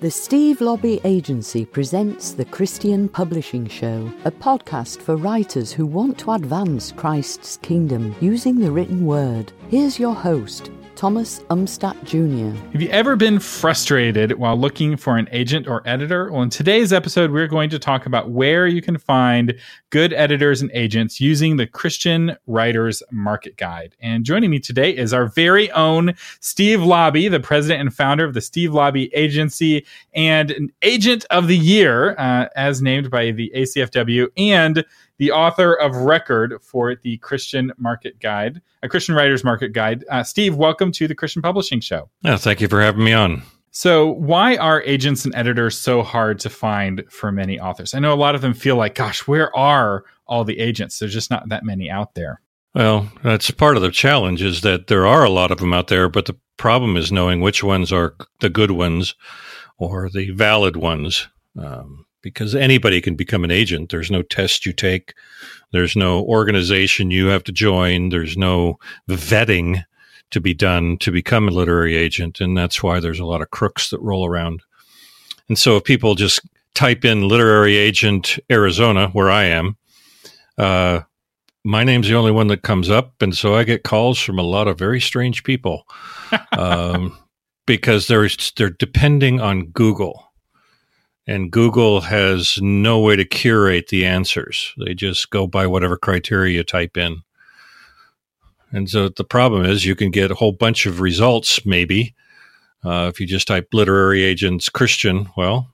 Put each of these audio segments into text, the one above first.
The Steve Laube Agency presents the Christian Publishing Show, a podcast for writers who want to advance Christ's kingdom using the written word. Here's your host, Thomas Umstattd Jr. Have you ever been frustrated while looking for an agent or editor? Well, in today's episode, we're going to talk about where you can find good editors and agents using the Christian Writers Market Guide. And joining me today is our very own Steve Laube, the president and founder of the Steve Laube Agency and an agent of the year, uh, as named by the ACFW, and the author of record for the Christian Market Guide, a Christian Writers Market Guide. Uh, Steve, welcome to the Christian Publishing Show. Yeah, thank you for having me on. So, why are agents and editors so hard to find for many authors? I know a lot of them feel like, gosh, where are all the agents? There's just not that many out there. Well, that's part of the challenge is that there are a lot of them out there, but the problem is knowing which ones are the good ones or the valid ones. Um, because anybody can become an agent. There's no test you take. There's no organization you have to join. There's no vetting to be done to become a literary agent. And that's why there's a lot of crooks that roll around. And so if people just type in literary agent Arizona, where I am, uh, my name's the only one that comes up. And so I get calls from a lot of very strange people um, because they're, they're depending on Google and Google has no way to curate the answers. They just go by whatever criteria you type in. And so the problem is you can get a whole bunch of results, maybe. Uh, if you just type literary agents Christian, well,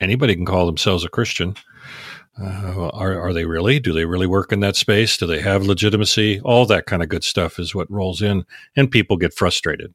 anybody can call themselves a Christian. Uh, are, are they really? Do they really work in that space? Do they have legitimacy? All that kind of good stuff is what rolls in, and people get frustrated.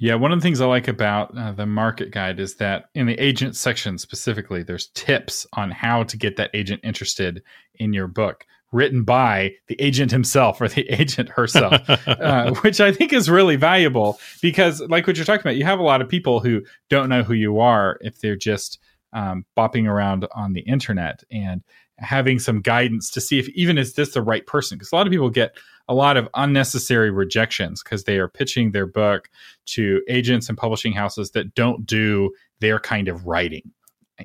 Yeah, one of the things I like about uh, the market guide is that in the agent section specifically, there's tips on how to get that agent interested in your book, written by the agent himself or the agent herself, uh, which I think is really valuable because, like what you're talking about, you have a lot of people who don't know who you are if they're just um, bopping around on the internet and having some guidance to see if even is this the right person because a lot of people get a lot of unnecessary rejections because they are pitching their book to agents and publishing houses that don't do their kind of writing.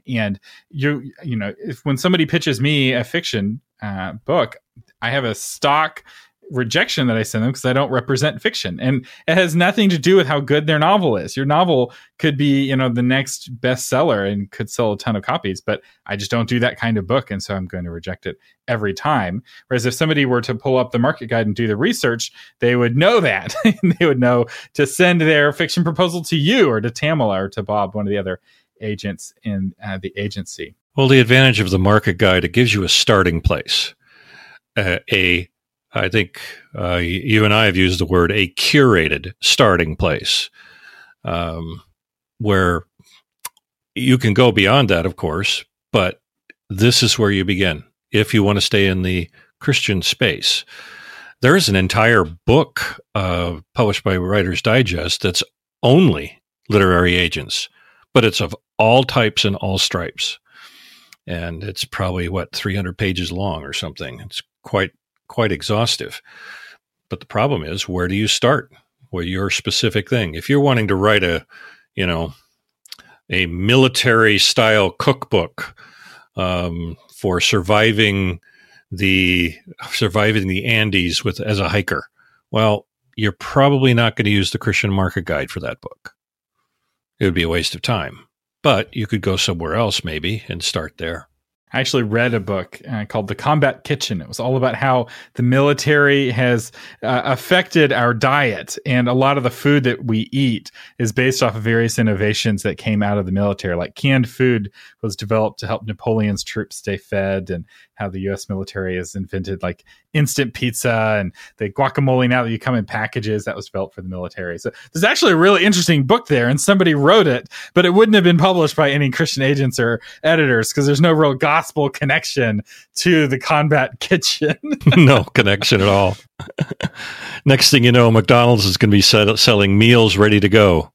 And you, you know, if when somebody pitches me a fiction uh, book, I have a stock rejection that I send them because I don't represent fiction. And it has nothing to do with how good their novel is. Your novel could be, you know, the next bestseller and could sell a ton of copies, but I just don't do that kind of book. And so I'm going to reject it every time. Whereas if somebody were to pull up the market guide and do the research, they would know that. they would know to send their fiction proposal to you or to Tamela or to Bob, one of the other agents in uh, the agency. Well, the advantage of the market guide, it gives you a starting place. Uh, a I think uh, you and I have used the word a curated starting place, um, where you can go beyond that, of course, but this is where you begin if you want to stay in the Christian space. There is an entire book uh, published by Writer's Digest that's only literary agents, but it's of all types and all stripes. And it's probably, what, 300 pages long or something. It's quite quite exhaustive. But the problem is, where do you start with your specific thing? If you're wanting to write a, you know, a military style cookbook um, for surviving the surviving the Andes with as a hiker, well, you're probably not going to use the Christian Market Guide for that book. It would be a waste of time. But you could go somewhere else maybe and start there. I actually read a book uh, called The Combat Kitchen. It was all about how the military has uh, affected our diet, and a lot of the food that we eat is based off of various innovations that came out of the military. Like canned food was developed to help Napoleon's troops stay fed, and how the U.S. military has invented like instant pizza and the guacamole now that you come in packages that was developed for the military. So there's actually a really interesting book there, and somebody wrote it, but it wouldn't have been published by any Christian agents or editors because there's no real gospel connection to the combat kitchen. no connection at all. Next thing you know, McDonald's is going to be selling meals ready to go.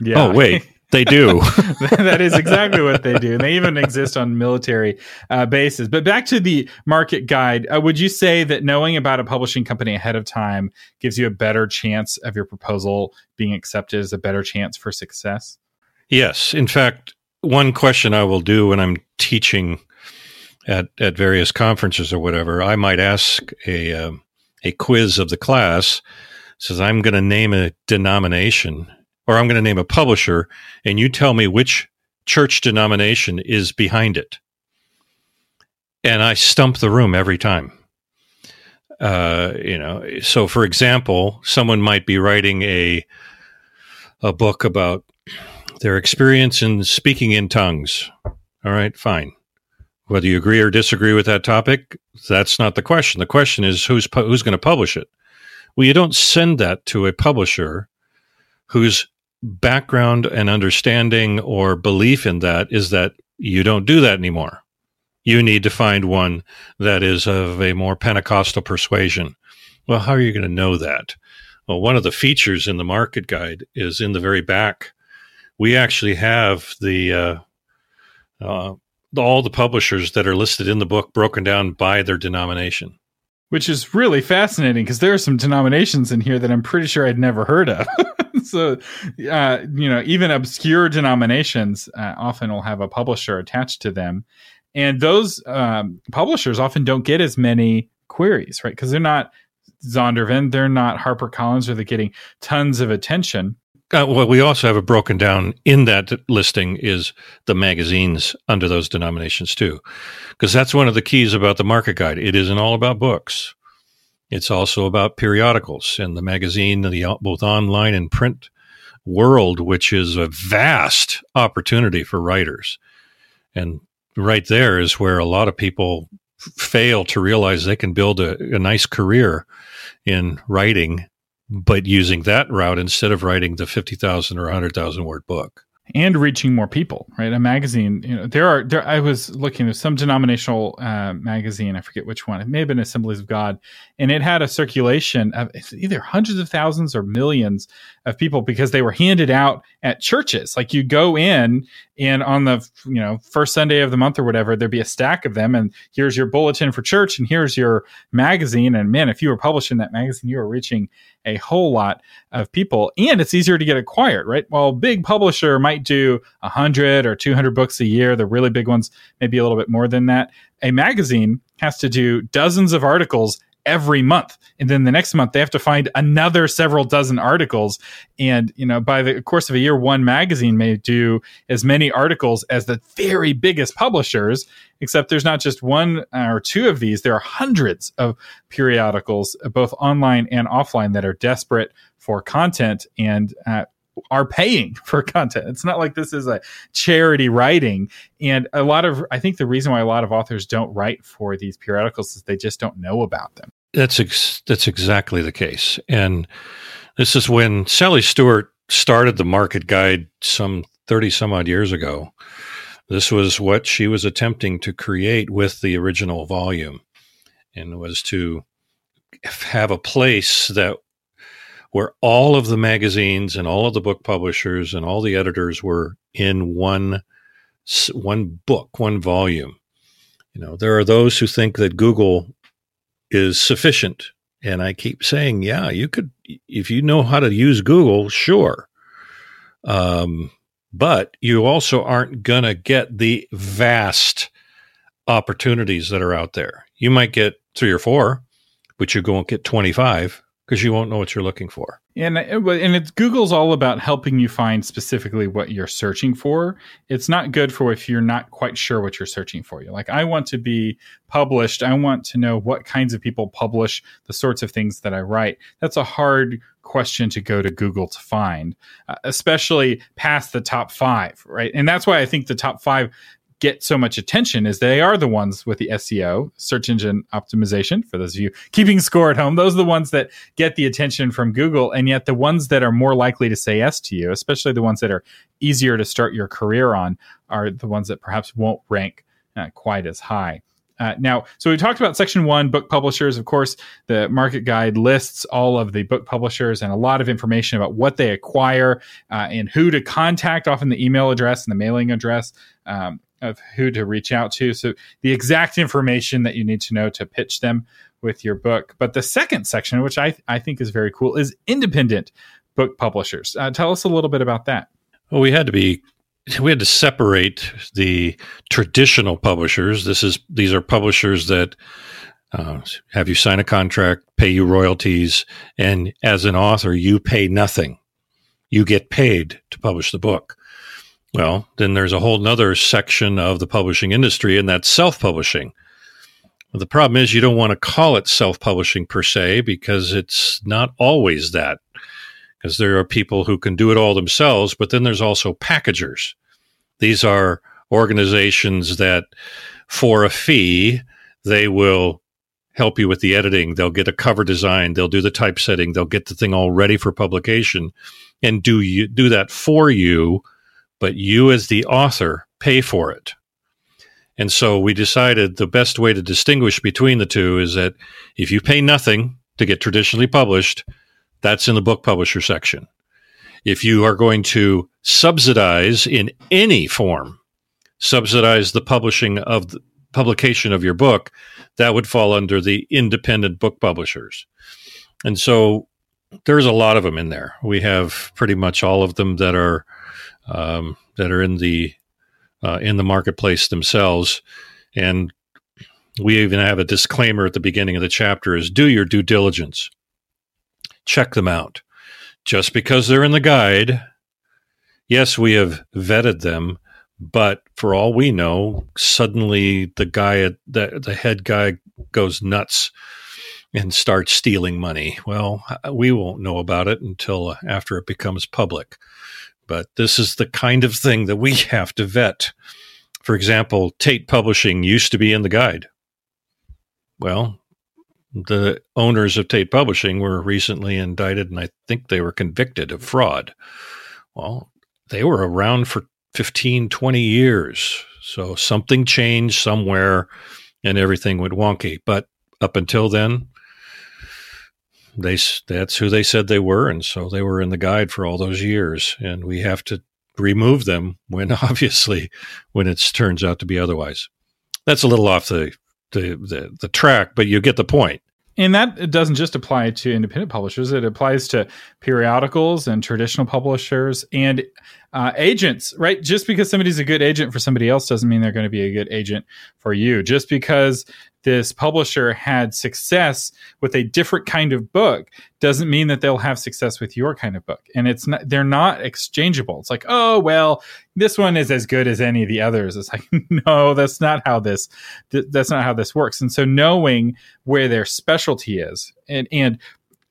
Yeah. Oh wait, they do. that is exactly what they do. And they even exist on military uh, bases. But back to the market guide, uh, would you say that knowing about a publishing company ahead of time gives you a better chance of your proposal being accepted as a better chance for success? Yes. In fact, one question I will do when I'm teaching at, at various conferences or whatever, I might ask a, uh, a quiz of the class says, I'm going to name a denomination or I'm going to name a publisher and you tell me which church denomination is behind it. And I stump the room every time. Uh, you know, so for example, someone might be writing a a book about their experience in speaking in tongues. All right, fine. Whether you agree or disagree with that topic, that's not the question. The question is who's pu- who's going to publish it. Well, you don't send that to a publisher whose background and understanding or belief in that is that you don't do that anymore. You need to find one that is of a more Pentecostal persuasion. Well, how are you going to know that? Well, one of the features in the market guide is in the very back. We actually have the uh, uh, all the publishers that are listed in the book broken down by their denomination. Which is really fascinating because there are some denominations in here that I'm pretty sure I'd never heard of. so, uh, you know, even obscure denominations uh, often will have a publisher attached to them. And those um, publishers often don't get as many queries, right? Because they're not Zondervan, they're not HarperCollins, or they're getting tons of attention. Uh, well, we also have it broken down in that listing is the magazines under those denominations too, because that's one of the keys about the market guide. It isn't all about books; it's also about periodicals and the magazine, the both online and print world, which is a vast opportunity for writers. And right there is where a lot of people fail to realize they can build a, a nice career in writing but using that route instead of writing the 50,000 or 100,000 word book and reaching more people right? A magazine you know there are there i was looking at some denominational uh, magazine i forget which one it may have been assemblies of god and it had a circulation of either hundreds of thousands or millions of people because they were handed out at churches. Like you go in and on the you know first sunday of the month or whatever there'd be a stack of them and here's your bulletin for church and here's your magazine. And man if you were publishing that magazine you were reaching a whole lot of people and it's easier to get acquired right? While big publisher might do 100 or 200 books a year the really big ones maybe a little bit more than that. A magazine has to do dozens of articles every month. And then the next month they have to find another several dozen articles. And you know by the course of a year one magazine may do as many articles as the very biggest publishers except there's not just one or two of these. There are hundreds of periodicals both online and offline that are desperate for content. And uh, are paying for content. It's not like this is a charity writing. And a lot of, I think the reason why a lot of authors don't write for these periodicals is they just don't know about them. That's ex- that's exactly the case. And this is when Sally Stuart started the market guide some 30 some odd years ago. This was what she was attempting to create with the original volume and was to have a place that where all of the magazines and all of the book publishers and all the editors were in one one book, one volume. You know, there are those who think that Google is sufficient, and I keep saying, yeah, you could if you know how to use Google, sure. Um, but you also aren't going to get the vast opportunities that are out there. You might get three or four, but you won't get 25 because you won't know what you're looking for. And and it's Google's all about helping you find specifically what you're searching for. It's not good for if you're not quite sure what you're searching for. You're like, I want to be published. I want to know what kinds of people publish the sorts of things that I write. That's a hard question to go to Google to find, uh, especially past the top five, right? And that's why I think the top five get so much attention is they are the ones with the SEO, search engine optimization. For those of you keeping score at home, those are the ones that get the attention from Google. And yet the ones that are more likely to say yes to you, especially the ones that are easier to start your career on, are the ones that perhaps won't rank uh, quite as high. Uh, now, so we talked about section one, book publishers. Of course, the market guide lists all of the book publishers and a lot of information about what they acquire uh, and who to contact, often the email address and the mailing address. Um, of who to reach out to. So the exact information that you need to know to pitch them with your book. But the second section, which I, I think is very cool, is independent book publishers. Uh, tell us a little bit about that. Well, we had to be we had to separate the traditional publishers. This is these are publishers that uh, have you sign a contract, pay you royalties, and as an author, you pay nothing. You get paid to publish the book. Well, then there's a whole nother section of the publishing industry, and that's self publishing. The problem is you don't want to call it self publishing per se because it's not always that. Because there are people who can do it all themselves, but then there's also packagers. These are organizations that, for a fee, they will help you with the editing. They'll get a cover design. They'll do the typesetting. They'll get the thing all ready for publication and do you do that for you, but you as the author pay for it. And so we decided the best way to distinguish between the two is that if you pay nothing to get traditionally published, that's in the book publisher section. If you are going to subsidize in any form, subsidize the publishing of the publication of your book, that would fall under the independent book publishers. And so there's a lot of them in there. We have pretty much all of them that are um, that are in the uh, in the marketplace themselves, and we even have a disclaimer at the beginning of the chapter: is do your due diligence, check them out. Just because they're in the guide, yes, we have vetted them, but for all we know, suddenly the guy the the head guy goes nuts and starts stealing money. Well, we won't know about it until after it becomes public. But this is the kind of thing that we have to vet. For example, Tate Publishing used to be in the guide. Well, the owners of Tate Publishing were recently indicted and I think they were convicted of fraud. Well, they were around for 15, 20 years. So something changed somewhere and everything went wonky. But up until then, they that's who they said they were, and so they were in the guide for all those years, and we have to remove them when obviously when it turns out to be otherwise. That's a little off the the, the, the track, but you get the point. And that doesn't just apply to independent publishers; it applies to periodicals and traditional publishers and uh, agents. Right? Just because somebody's a good agent for somebody else doesn't mean they're going to be a good agent for you. Just because this publisher had success with a different kind of book doesn't mean that they'll have success with your kind of book and it's not they're not exchangeable it's like oh well this one is as good as any of the others it's like no that's not how this th- that's not how this works and so knowing where their specialty is and and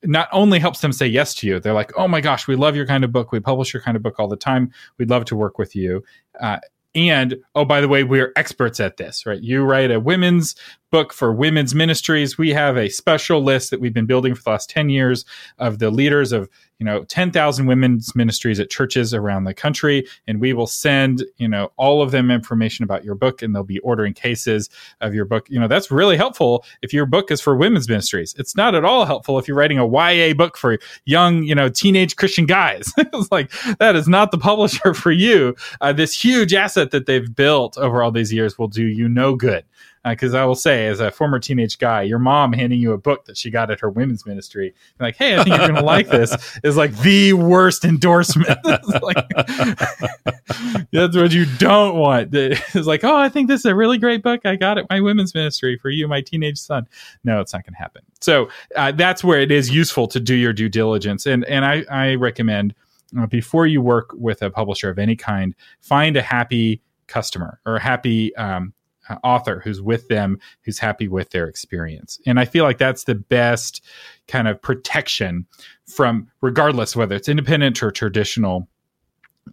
not only helps them say yes to you they're like oh my gosh we love your kind of book. We publish your kind of book all the time. We'd love to work with you. Uh, and oh by the way we're experts at this right? You write a women's book for women's ministries. We have a special list that we've been building for the last 10 years of the leaders of you know 10,000 women's ministries at churches around the country. And we will send you know all of them information about your book and they'll be ordering cases of your book. You know that's really helpful if your book is for women's ministries. It's not at all helpful if you're writing a YA book for young you know teenage Christian guys. It's like that is not the publisher for you. Uh, this huge asset that they've built over all these years will do you no good because uh, I will say, as a former teenage guy, your mom handing you a book that she got at her women's ministry, like, "Hey, I think you're going to like this," is like the worst endorsement. like, that's what you don't want. It's like, "Oh, I think this is a really great book I got at my women's ministry for you, my teenage son." No, it's not going to happen. So uh, that's where it is useful to do your due diligence, and and I, I recommend uh, before you work with a publisher of any kind, find a happy customer or a happy um, Uh, author who's with them, who's happy with their experience. And I feel like that's the best kind of protection from, regardless whether it's independent or traditional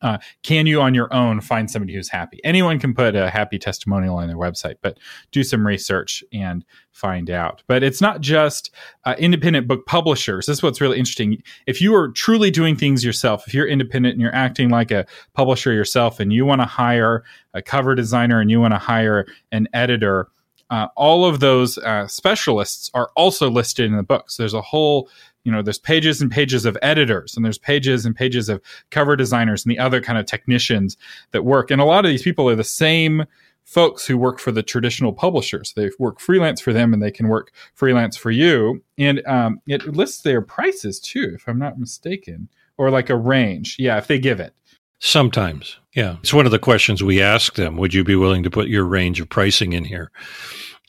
uh, can you on your own find somebody who's happy? Anyone can put a happy testimonial on their website, but do some research and find out. But it's not just uh, independent book publishers. This is what's really interesting. If you are truly doing things yourself, if you're independent and you're acting like a publisher yourself, and you want to hire a cover designer and you want to hire an editor, uh, all of those uh, specialists are also listed in the book. So there's a whole you know there's pages and pages of editors and there's pages and pages of cover designers and the other kind of technicians that work and a lot of these people are the same folks who work for the traditional publishers they work freelance for them and they can work freelance for you and um, it lists their prices too if i'm not mistaken or like a range yeah if they give it Sometimes, yeah. It's one of the questions we ask them. Would you be willing to put your range of pricing in here?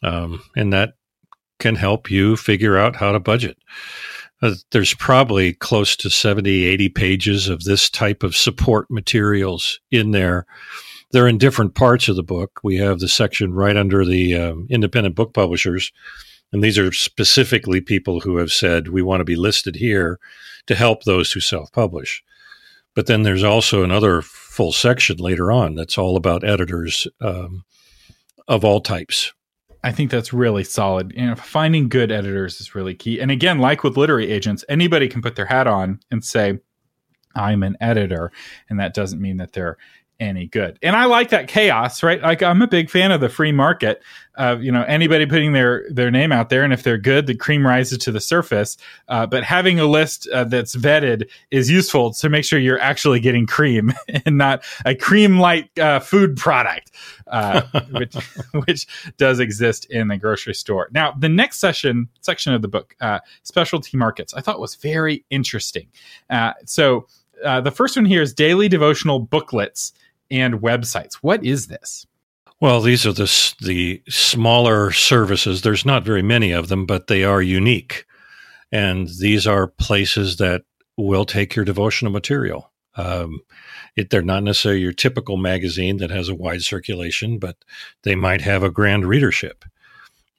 Um, and that can help you figure out how to budget. Uh, there's probably close to 70, 80 pages of this type of support materials in there. They're in different parts of the book. We have the section right under the um, independent book publishers. And these are specifically people who have said, we want to be listed here to help those who self publish. But then there's also another full section later on that's all about editors um, of all types. I think that's really solid. You know, finding good editors is really key. And again, like with literary agents, anybody can put their hat on and say, I'm an editor. And that doesn't mean that they're any good. And I like that chaos, right? Like I'm a big fan of the free market. Uh, you know, anybody putting their their name out there, and if they're good, the cream rises to the surface. Uh, but having a list uh, that's vetted is useful to make sure you're actually getting cream and not a cream light uh, food product, uh, which which does exist in the grocery store. Now, the next session section of the book, uh, specialty markets, I thought was very interesting. so. the first one here is daily devotional booklets and websites. What is this? Well, these are the the smaller services. There's not very many of them, but they are unique, and these are places that will take your devotional material. Um, it, they're not necessarily your typical magazine that has a wide circulation, but they might have a grand readership,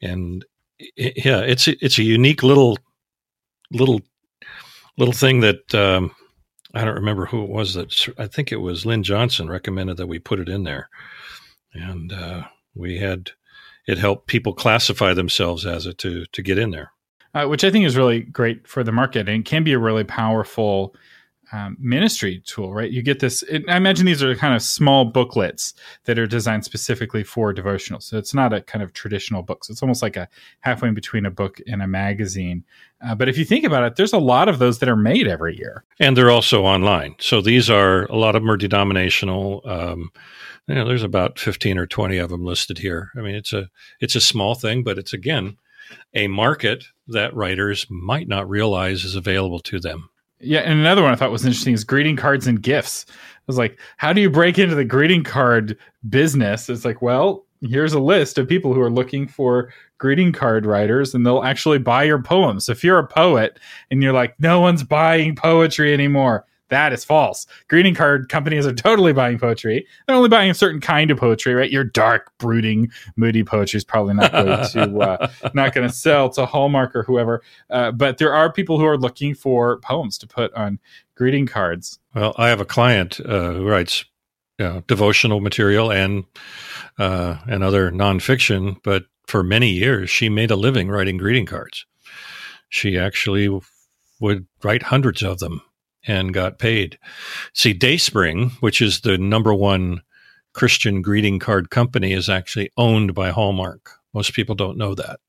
and it, yeah, it's it's a unique little little little thing that um, I don't remember who it was that I think it was Lynn Johnson recommended that we put it in there, and uh, we had it helped people classify themselves as it to to get in there, uh, which I think is really great for the market and can be a really powerful um, ministry tool, right? You get this. It, I imagine these are kind of small booklets that are designed specifically for devotional. So it's not a kind of traditional book. So it's almost like a halfway between a book and a magazine. Uh, but if you think about it, there's a lot of those that are made every year, and they're also online. So these are a lot of them are denominational. Um, you know, there's about 15 or 20 of them listed here. I mean, it's a it's a small thing, but it's again a market that writers might not realize is available to them. Yeah, and another one I thought was interesting is greeting cards and gifts. I was like, how do you break into the greeting card business? It's like, well, here's a list of people who are looking for greeting card writers and they'll actually buy your poems. So if you're a poet and you're like, no one's buying poetry anymore, that is false. Greeting card companies are totally buying poetry. They're only buying a certain kind of poetry, right? Your dark, brooding, moody poetry is probably not going to uh, not going to sell to Hallmark or whoever. Uh, but there are people who are looking for poems to put on greeting cards. Well, I have a client uh, who writes you know, devotional material and uh, and other nonfiction, but for many years she made a living writing greeting cards. She actually would write hundreds of them and got paid. See, Dayspring, which is the number one Christian greeting card company, is actually owned by Hallmark. Most people don't know that.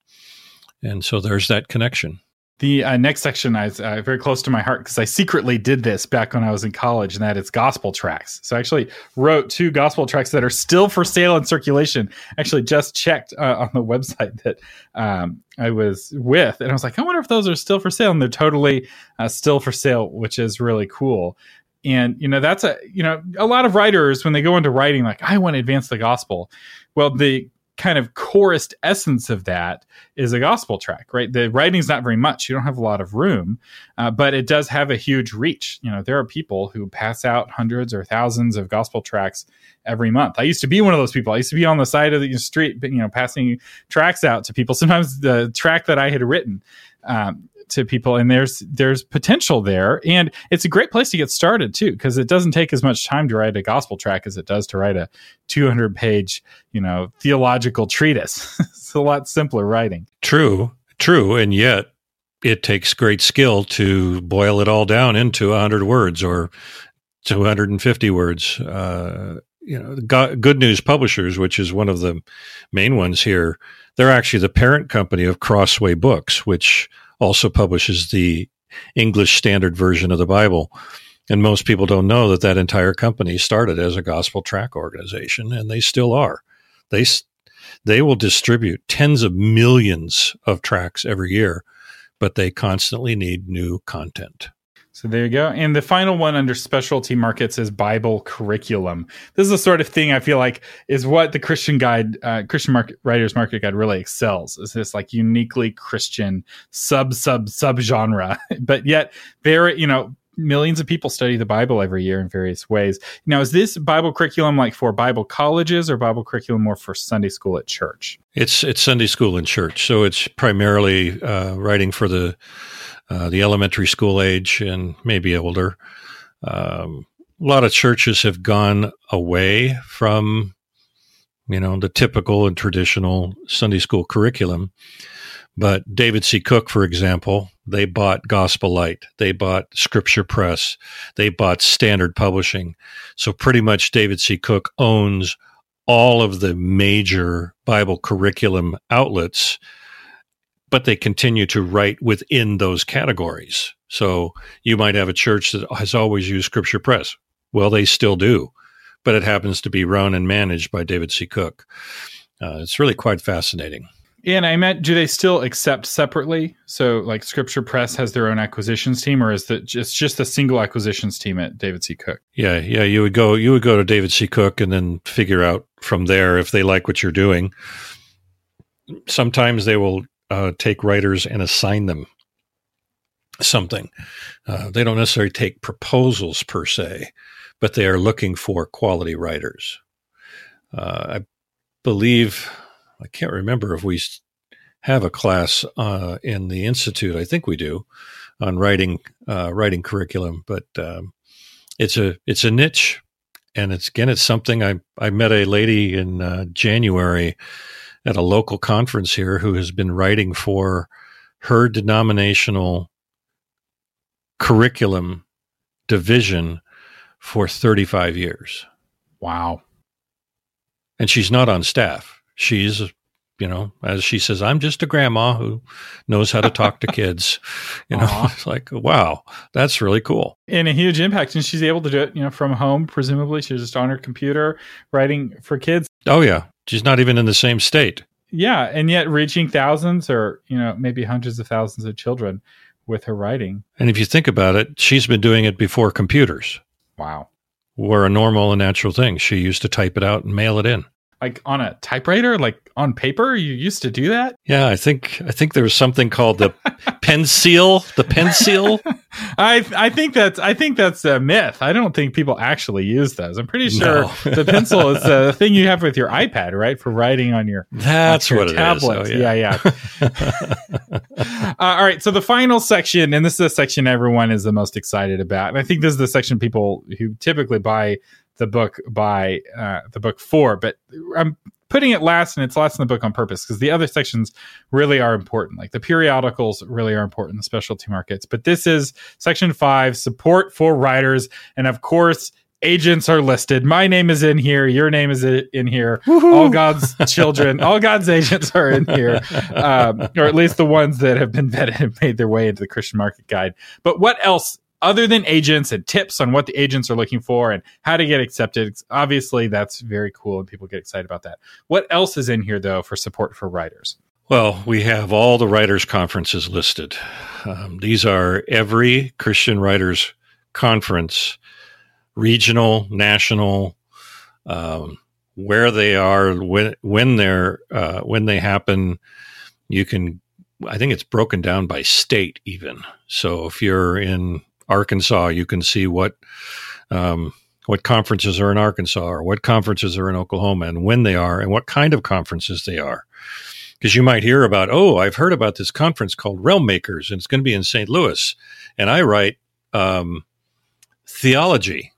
And so there's that connection. The uh, next section is uh, very close to my heart because I secretly did this back when I was in college, and that is gospel tracts. So I actually wrote two gospel tracts that are still for sale in circulation. Actually, just checked uh, on the website that um, I was with, and I was like, I wonder if those are still for sale, and they're totally uh, still for sale, which is really cool. And you know, that's a you know, a lot of writers when they go into writing, like I want to advance the gospel. Well, the kind of chorused essence of that is a gospel tract, right? The writing's not very much. You don't have a lot of room, uh, but it does have a huge reach. You know, there are people who pass out hundreds or thousands of gospel tracts every month. I used to be one of those people. I used to be on the side of the street, you know, passing tracts out to people. Sometimes the tract that I had written um, to people and there's there's potential there. And it's a great place to get started too because it doesn't take as much time to write a gospel tract as it does to write a 200 page you know theological treatise. It's a lot simpler writing. True true and yet it takes great skill to boil it all down into 100 words or 250 words. Uh, you know good news publishers which is one of the main ones here they're actually the parent company of crossway books which also publishes the English Standard Version of the Bible. And most people don't know that that entire company started as a gospel tract organization, and they still are. They they will distribute tens of millions of tracts every year, but they constantly need new content. So there you go. And the final one under specialty markets is Bible curriculum. This is the sort of thing I feel like is what the Christian Guide, uh, Christian Market Writers Market Guide really excels. Is this like uniquely Christian sub sub sub genre, but yet very you know millions of people study the Bible every year in various ways. Now, is this Bible curriculum like for Bible colleges or Bible curriculum more for Sunday school at church? It's it's Sunday school and church, so it's primarily uh, writing for the uh, the elementary school age and maybe older. Um, a lot of churches have gone away from, you know, the typical and traditional Sunday school curriculum. But David C. Cook, for example, they bought Gospel Light, they bought Scripture Press, they bought Standard Publishing. So pretty much David C. Cook owns all of the major Bible curriculum outlets but they continue to write within those categories. So you might have a church that has always used Scripture Press. Well, they still do, but it happens to be run and managed by David C. Cook. Uh, it's really quite fascinating. And I meant, do they still accept separately? So, like Scripture Press has their own acquisitions team, or is it just just a single acquisitions team at David C. Cook? Yeah, yeah. You would go, you would go to David C. Cook, and then figure out from there if they like what you're doing. Sometimes they will uh, take writers and assign them something. Uh, they don't necessarily take proposals per se, but they are looking for quality writers. Uh, I believe, I can't remember if we have a class uh, in the institute. I think we do on writing uh, writing curriculum, but um, it's a it's a niche, and it's again it's something I I met a lady in uh, January at a local conference here who has been writing for her denominational curriculum division for 35 years. Wow. And she's not on staff. She's, you know, as she says, I'm just a grandma who knows how to talk to kids. You know, Aww. it's like, wow, that's really cool. And a huge impact. And she's able to do it, you know, from home, presumably. She's just on her computer writing for kids. Oh, yeah. She's not even in the same state. Yeah, and yet reaching thousands or, you know, maybe hundreds of thousands of children with her writing. And if you think about it, she's been doing it before computers. Wow. Were a normal and natural thing. She used to type it out and mail it in like on a typewriter, like on paper? You used to do that? Yeah, I think I think there was something called the pen seal. The pen seal. I I think that's I think that's a myth. I don't think people actually use those. I'm pretty sure no. the pencil is the thing you have with your iPad, right, for writing on your that's on your what tablet. it is. Oh, yeah, yeah. yeah. uh, all right. So the final section, and this is a section everyone is the most excited about, and I think this is the section people who typically buy the book by uh, the book four, but I'm putting it last and it's last in the book on purpose because the other sections really are important. Like the periodicals really are important, the specialty markets. But this is section five support for writers. And of course, agents are listed. My name is in here. Your name is in here. Woo-hoo. All God's children, all God's agents are in here, um, or at least the ones that have been vetted and made their way into the Christian Market Guide. But what else other than agents and tips on what the agents are looking for and how to get accepted. Obviously, that's very cool and people get excited about that. What else is in here, though, for support for writers? Well, we have all the writers' conferences listed. Um, these are every Christian writers' conference, regional, national, um, where they are, when when they're uh, when they happen. You can, I think it's broken down by state even. So if you're in Arkansas, you can see what um, what conferences are in Arkansas or what conferences are in Oklahoma and when they are and what kind of conferences they are. Because you might hear about, oh, I've heard about this conference called Realm Makers and it's going to be in St. Louis. And I write um, theology.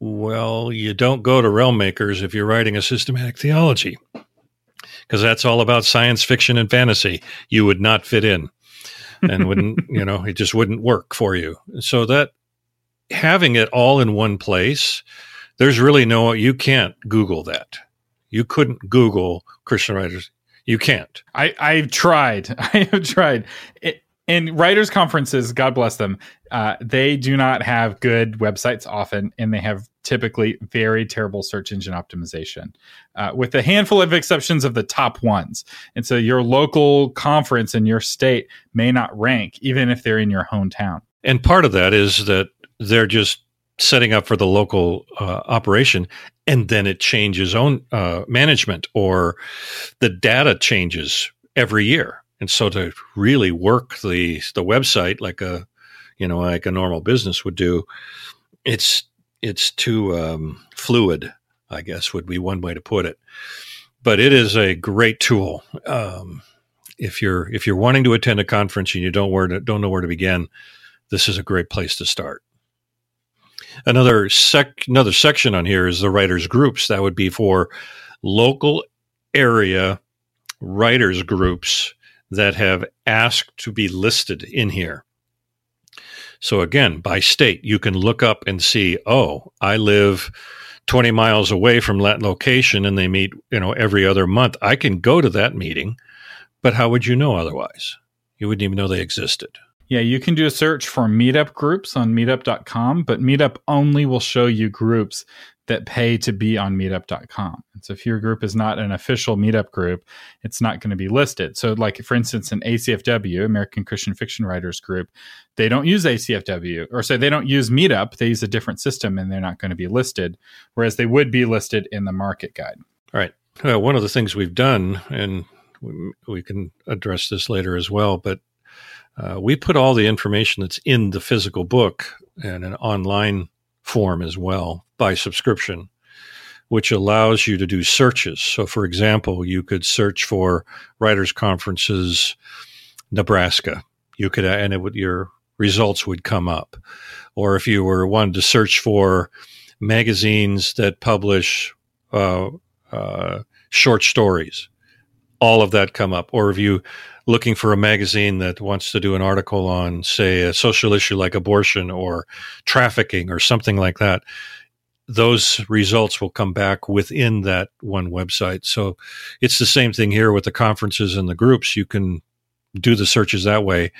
Well, you don't go to Realm Makers if you're writing a systematic theology because that's all about science fiction and fantasy. You would not fit in and wouldn't, you know, it just wouldn't work for you. So that having it all in one place, there's really no, you can't Google that. You couldn't Google Christian writers. You can't. I, I've tried. I have tried. It, in writers conferences god bless them uh, they do not have good websites often and they have typically very terrible search engine optimization uh, with a handful of exceptions of the top ones. And so your local conference in your state may not rank even if they're in your hometown. And part of that is that they're just setting up for the local uh, operation and then it changes own uh, management or the data changes every year. And so to really work the the website like a you know like a normal business would do it's it's too um, fluid i guess would be one way to put it but it is a great tool um, if you're if you're wanting to attend a conference and you don't where to, don't know where to begin this is a great place to start Another sec another section on here is the writers groups. That would be for local area writers groups that have asked to be listed in here. So again, by state, you can look up and see, oh, I live 20 miles away from that location and they meet, you know, every other month. I can go to that meeting, but how would you know otherwise? You wouldn't even know they existed. Yeah, you can do a search for meetup groups on meetup.com, but meetup only will show you groups that pay to be on meetup.com. And so if your group is not an official meetup group, it's not going to be listed. So like for instance an ACFW, American Christian Fiction Writers group, they don't use ACFW or say they don't use meetup, they use a different system and they're not going to be listed whereas they would be listed in the market guide. All right. One of the things we've done and we, we can address this later as well, but uh, we put all the information that's in the physical book and an online form as well by subscription, which allows you to do searches. So, for example, you could search for writers' conferences, Nebraska. You could, and it would, your results would come up. Or if you were wanted to search for magazines that publish uh, uh, short stories, all of that come up. Or if you looking for a magazine that wants to do an article on, say, a social issue like abortion or trafficking or something like that, those results will come back within that one website. So it's the same thing here with the conferences and the groups. You can do the searches that way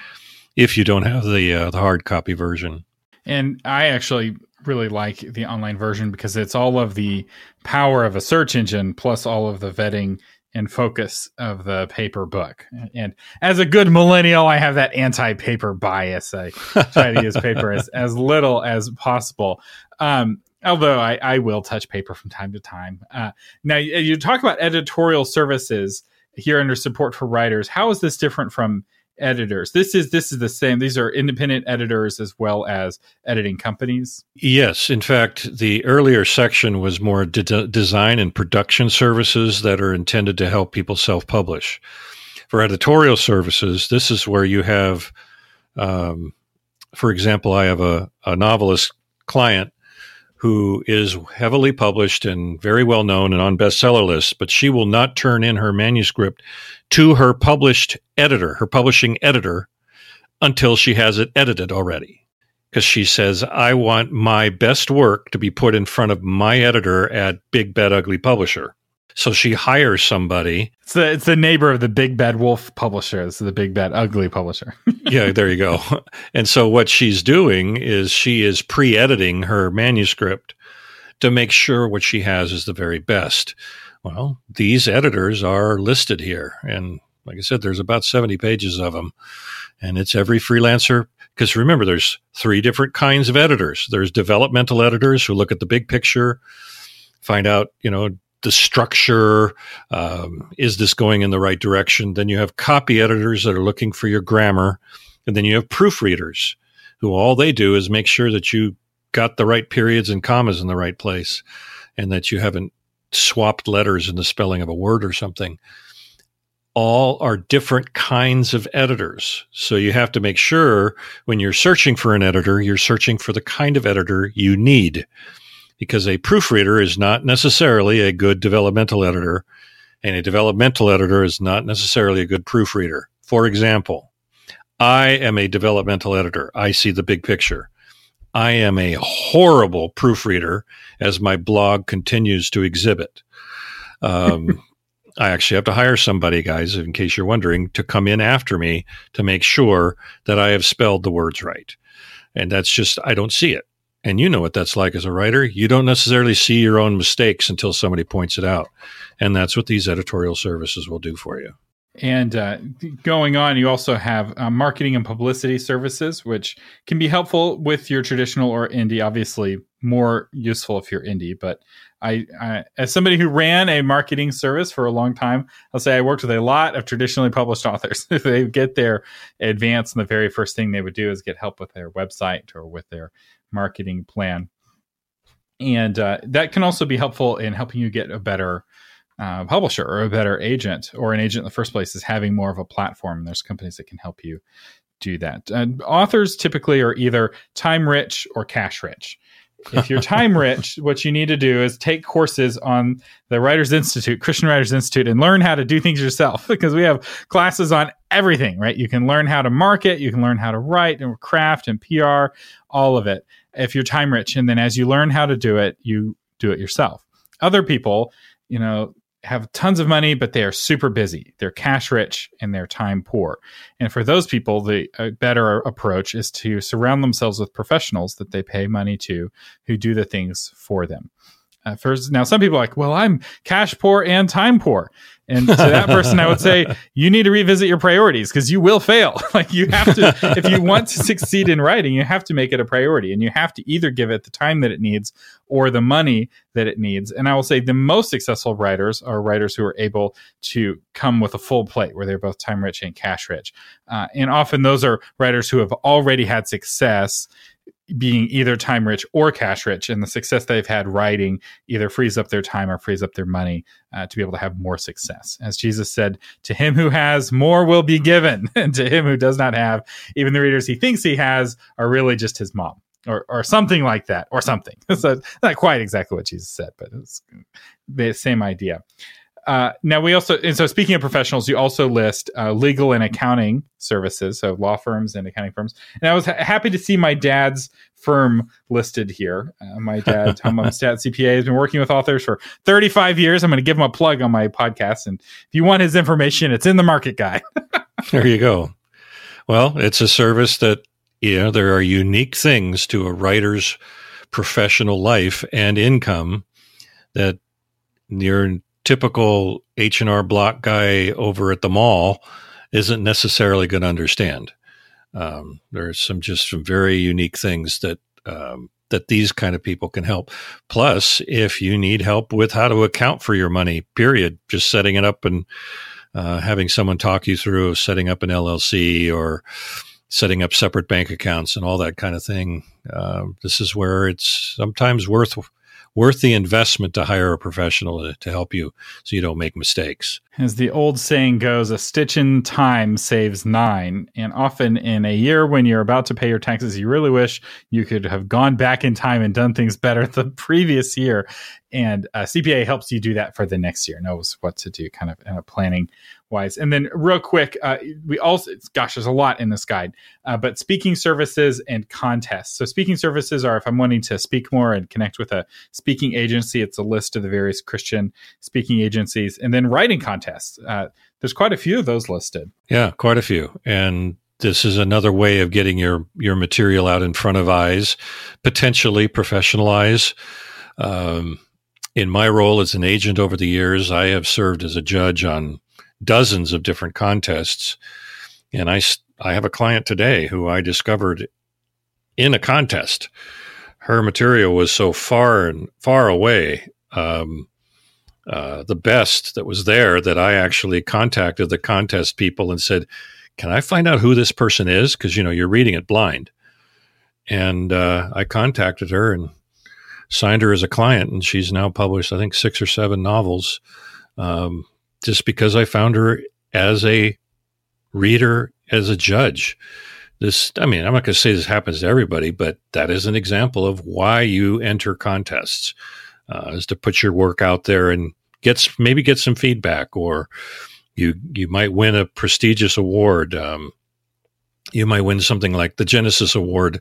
if you don't have the uh, the hard copy version. And I actually really like the online version because it's all of the power of a search engine plus all of the vetting and focus of the paper book. And as a good millennial, I have that anti-paper bias. I try to use paper as, as little as possible. Um, although I, I, will touch paper from time to time. Uh, now, you talk about editorial services here under support for writers. How is this different from editors. This is this is the same. These are independent editors as well as editing companies. Yes, in fact, the earlier section was more de- design and production services that are intended to help people self-publish. For editorial services, this is where you have, um, for example, I have a, a novelist client who is heavily published and very well known and on bestseller lists, but she will not turn in her manuscript to her published editor, her publishing editor, until she has it edited already. Because she says, I want my best work to be put in front of my editor at Big Bad Ugly Publisher. So she hires somebody. It's the, it's the neighbor of the Big Bad Wolf publisher. It's the Big Bad Ugly publisher. yeah, there you go. And so what she's doing is she is pre editing her manuscript to make sure what she has is the very best. Well, these editors are listed here. And like I said, there's about 70 pages of them. And it's every freelancer. Because remember, there's three different kinds of editors. There's developmental editors who look at the big picture, find out, you know, the structure um, is this going in the right direction? Then you have copy editors that are looking for your grammar and then you have proofreaders who all they do is make sure that you got the right periods and commas in the right place and that you haven't swapped letters in the spelling of a word or something. All are different kinds of editors. So you have to make sure when you're searching for an editor, you're searching for the kind of editor you need because a proofreader is not necessarily a good developmental editor, and a developmental editor is not necessarily a good proofreader. For example, I am a developmental editor. I see the big picture. I am a horrible proofreader as my blog continues to exhibit. Um, I actually have to hire somebody, guys, in case you're wondering, to come in after me to make sure that I have spelled the words right. And that's just, I don't see it. And you know what that's like as a writer. You don't necessarily see your own mistakes until somebody points it out. And that's what these editorial services will do for you. And uh, going on, you also have uh, marketing and publicity services, which can be helpful with your traditional or indie. Obviously, more useful if you're indie. But I, I, as somebody who ran a marketing service for a long time, I'll say I worked with a lot of traditionally published authors. they get their advance, and the very first thing they would do is get help with their website or with their marketing plan. And uh, that can also be helpful in helping you get a better uh, publisher or a better agent or an agent in the first place is having more of a platform. There's companies that can help you do that. And authors typically are either time rich or cash rich. If you're time rich, what you need to do is take courses on the Writers Institute, Christian Writers Institute, and learn how to do things yourself because we have classes on everything, right? You can learn how to market, you can learn how to write and craft and PR, all of it if you're time rich. And then as you learn how to do it, you do it yourself. Other people, you know, have tons of money, but they are super busy. They're cash rich and they're time poor. And for those people, the better approach is to surround themselves with professionals that they pay money to who do the things for them. First, now some people are like, well, I'm cash poor and time poor. And to that person, I would say you need to revisit your priorities because you will fail. like you have to, if you want to succeed in writing, you have to make it a priority and you have to either give it the time that it needs or the money that it needs. And I will say the most successful writers are writers who are able to come with a full plate where they're both time rich and cash rich. Uh, and often those are writers who have already had success being either time rich or cash rich and the success they've had writing either frees up their time or frees up their money uh, to be able to have more success. As jesus said to him who has more will be given. And to him who does not have even the readers he thinks he has are really just his mom or, or something like that or something. So not quite exactly what jesus said but it's the same idea uh, now we also and so speaking of professionals, you also list uh, legal and accounting services, so law firms and accounting firms. And I was ha- happy to see my dad's firm listed here. Uh, my dad, Tom Umstattd CPA, has been working with authors for 35 years. I'm going to give him a plug on my podcast, and if you want his information, it's in the Market Guide. there you go. Well, it's a service that you know there are unique things to a writer's professional life and income that your typical H&R Block guy over at the mall isn't necessarily going to understand. Um, there's some just some very unique things that um, that these kind of people can help. Plus, if you need help with how to account for your money, period, just setting it up and uh, having someone talk you through setting up an LLC or setting up separate bank accounts and all that kind of thing. Uh, this is where it's sometimes worth worth the investment to hire a professional to, help you so you don't make mistakes. As the old saying goes, a stitch in time saves nine. And often in a year when you're about to pay your taxes, you really wish you could have gone back in time and done things better the previous year. And uh, CPA helps you do that for the next year, knows what to do, kind of in a planning wise. And then, real quick, uh, we also, gosh, there's a lot in this guide, uh, but speaking services and contests. So, speaking services are if I'm wanting to speak more and connect with a speaking agency, it's a list of the various Christian speaking agencies. And then, writing contests. Uh, there's quite a few of those listed. Yeah, quite a few. And this is another way of getting your your material out in front of eyes, potentially professionalize. Um, in my role as an agent over the years, I have served as a judge on dozens of different contests. And I, I have a client today who I discovered in a contest. Her material was so far and far away, um, uh, the best that was there, that I actually contacted the contest people and said, "Can I find out who this person is?" Because you know you're reading it blind. And uh, I contacted her and signed her as a client, and she's now published, I think, six or seven novels. Um, just because I found her as a reader, as a judge. This, I mean, I'm not going to say this happens to everybody, but that is an example of why you enter contests, uh, is to put your work out there and get maybe get some feedback, or you you might win a prestigious award. Um, you might win something like the Genesis Award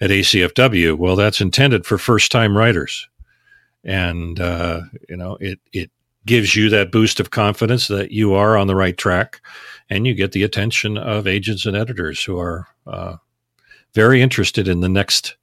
at ACFW. Well, that's intended for first time writers, and uh, you know it it gives you that boost of confidence that you are on the right track, and you get the attention of agents and editors who are uh, very interested in the next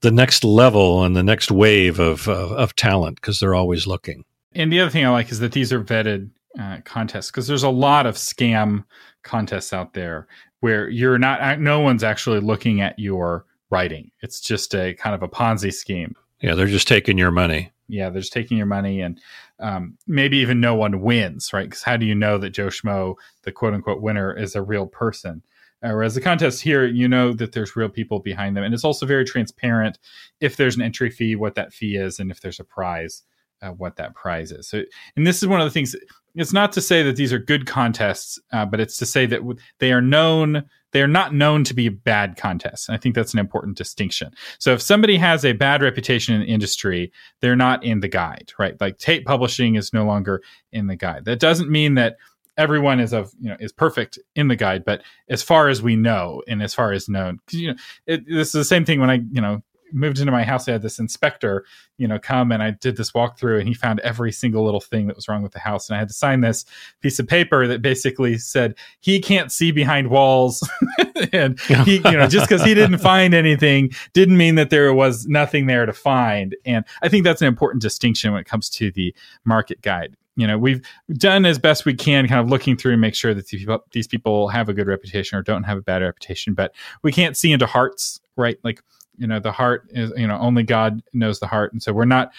the next level and the next wave of of, of talent because they're always looking. And the other thing I like is that these are vetted uh, contests because there's a lot of scam contests out there where you're not no one's actually looking at your writing. It's just a kind of a ponzi scheme. Yeah they're just taking your money. Yeah they're just taking your money and um, maybe even no one wins right? Because how do you know that joe schmo the quote unquote winner is a real person? Uh, whereas the contest here you know that there's real people behind them and it's also very transparent if there's an entry fee what that fee is and if there's a prize uh, what that prize is. So, and this is one of the things. It's not to say that these are good contests, uh, but it's to say that they are known. They are not known to be bad contests. I think that's an important distinction. So, if somebody has a bad reputation in the industry, they're not in the guide, right? Like Tate Publishing is no longer in the guide. That doesn't mean that everyone is of you know is perfect in the guide but as far as we know and as far as known you know it, this is the same thing when i you know moved into my house, I had this inspector, you know, come and I did this walkthrough and he found every single little thing that was wrong with the house. And I had to sign this piece of paper that basically said he can't see behind walls. and he, you know, just because he didn't find anything didn't mean that there was nothing there to find. And I think that's an important distinction when it comes to the market guide you know we've done as best we can kind of looking through and make sure that these people, these people have a good reputation or don't have a bad reputation but we can't see into hearts right like you know the heart is you know only god knows the heart. And so we're not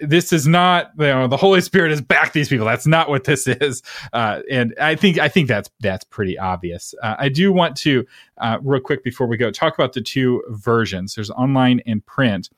this is not you know the holy spirit has backed these people. That's not what this is. Uh, and i think i think that's that's pretty obvious. Uh, i do want to uh, real quick before we go talk about the two versions. There's online and print.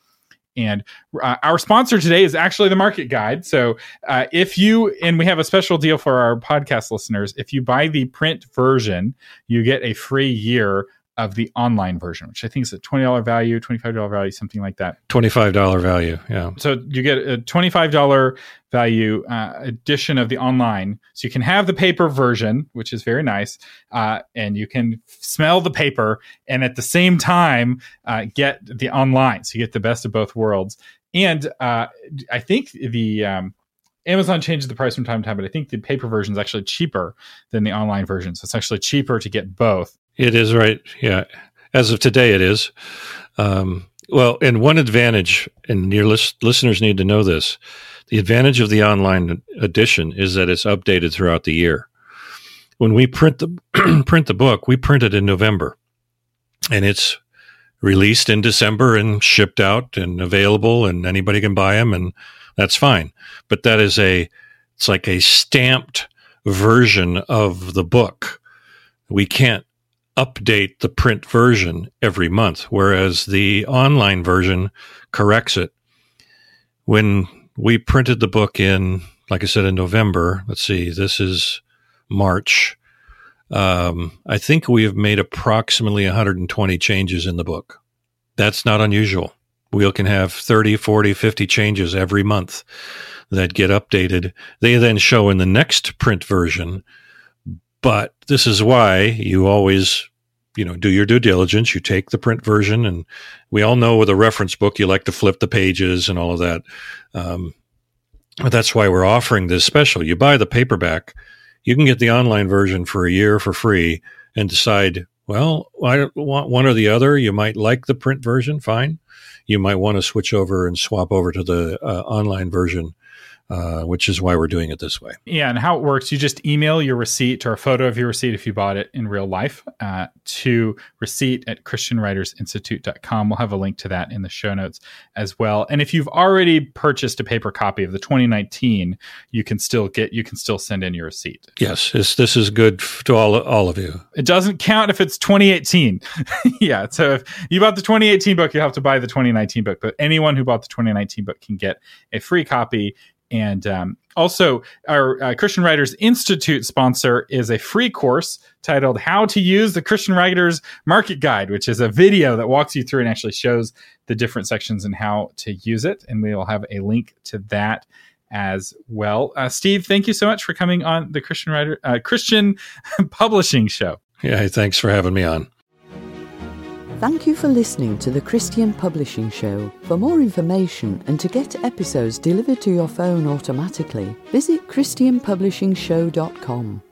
And uh, our sponsor today is actually the Market Guide. So uh, if you, and we have a special deal for our podcast listeners, if you buy the print version, you get a free year of the online version, which I think is a twenty dollar value, twenty five dollar value, something like that. Twenty five dollar value, yeah. So you get a twenty five dollar value uh, edition of the online, so you can have the paper version, which is very nice, uh, and you can smell the paper, and at the same time uh, get the online, so you get the best of both worlds. And uh, I think the um, Amazon changes the price from time to time, but I think the paper version is actually cheaper than the online version. So it's actually cheaper to get both. It is right. Yeah. As of today, it is. Um, well, and one advantage, and your list, listeners need to know this the advantage of the online edition is that it's updated throughout the year. When we print the print the book, we print it in November, and it's released in December and shipped out and available, and anybody can buy them, and that's fine. But that is a it's like a stamped version of the book. We can't update the print version every month, whereas the online version corrects it. When we printed the book in, like I said, in November, let's see, this is March. Um, I think we have made approximately 120 changes in the book. That's not unusual. We can have 30, 40, 50 changes every month that get updated. They then show in the next print version but this is why you always, you know, do your due diligence. You take the print version, and we all know with a reference book, you like to flip the pages and all of that. Um, but that's why we're offering this special. You buy the paperback, you can get the online version for a year for free and decide, well, I want one or the other. You might like the print version, fine. You might want to switch over and swap over to the uh, online version uh, which is why we're doing it this way. Yeah, and how it works, you just email your receipt or a photo of your receipt if you bought it in real life uh, to receipt at christianwritersinstitute.com. We'll have a link to that in the show notes as well. And if you've already purchased a paper copy of the 2019, you can still get you can still send in your receipt. Yes, this is good to all all of you. It doesn't count if it's 2018. yeah, so if you bought the 2018 book, you have to buy the 2019 book. But anyone who bought the 2019 book can get a free copy and um, also, our uh, Christian Writers Institute sponsor is a free course titled How to Use the Christian Writers Market Guide, which is a video that walks you through and actually shows the different sections and how to use it. And we will have a link to that as well. Uh, Steve, thank you so much for coming on the Christian Writer uh, Christian Publishing Show. Yeah, thanks for having me on. Thank you for listening to the Christian Publishing Show. For more information and to get episodes delivered to your phone automatically, visit ChristianPublishingShow.com.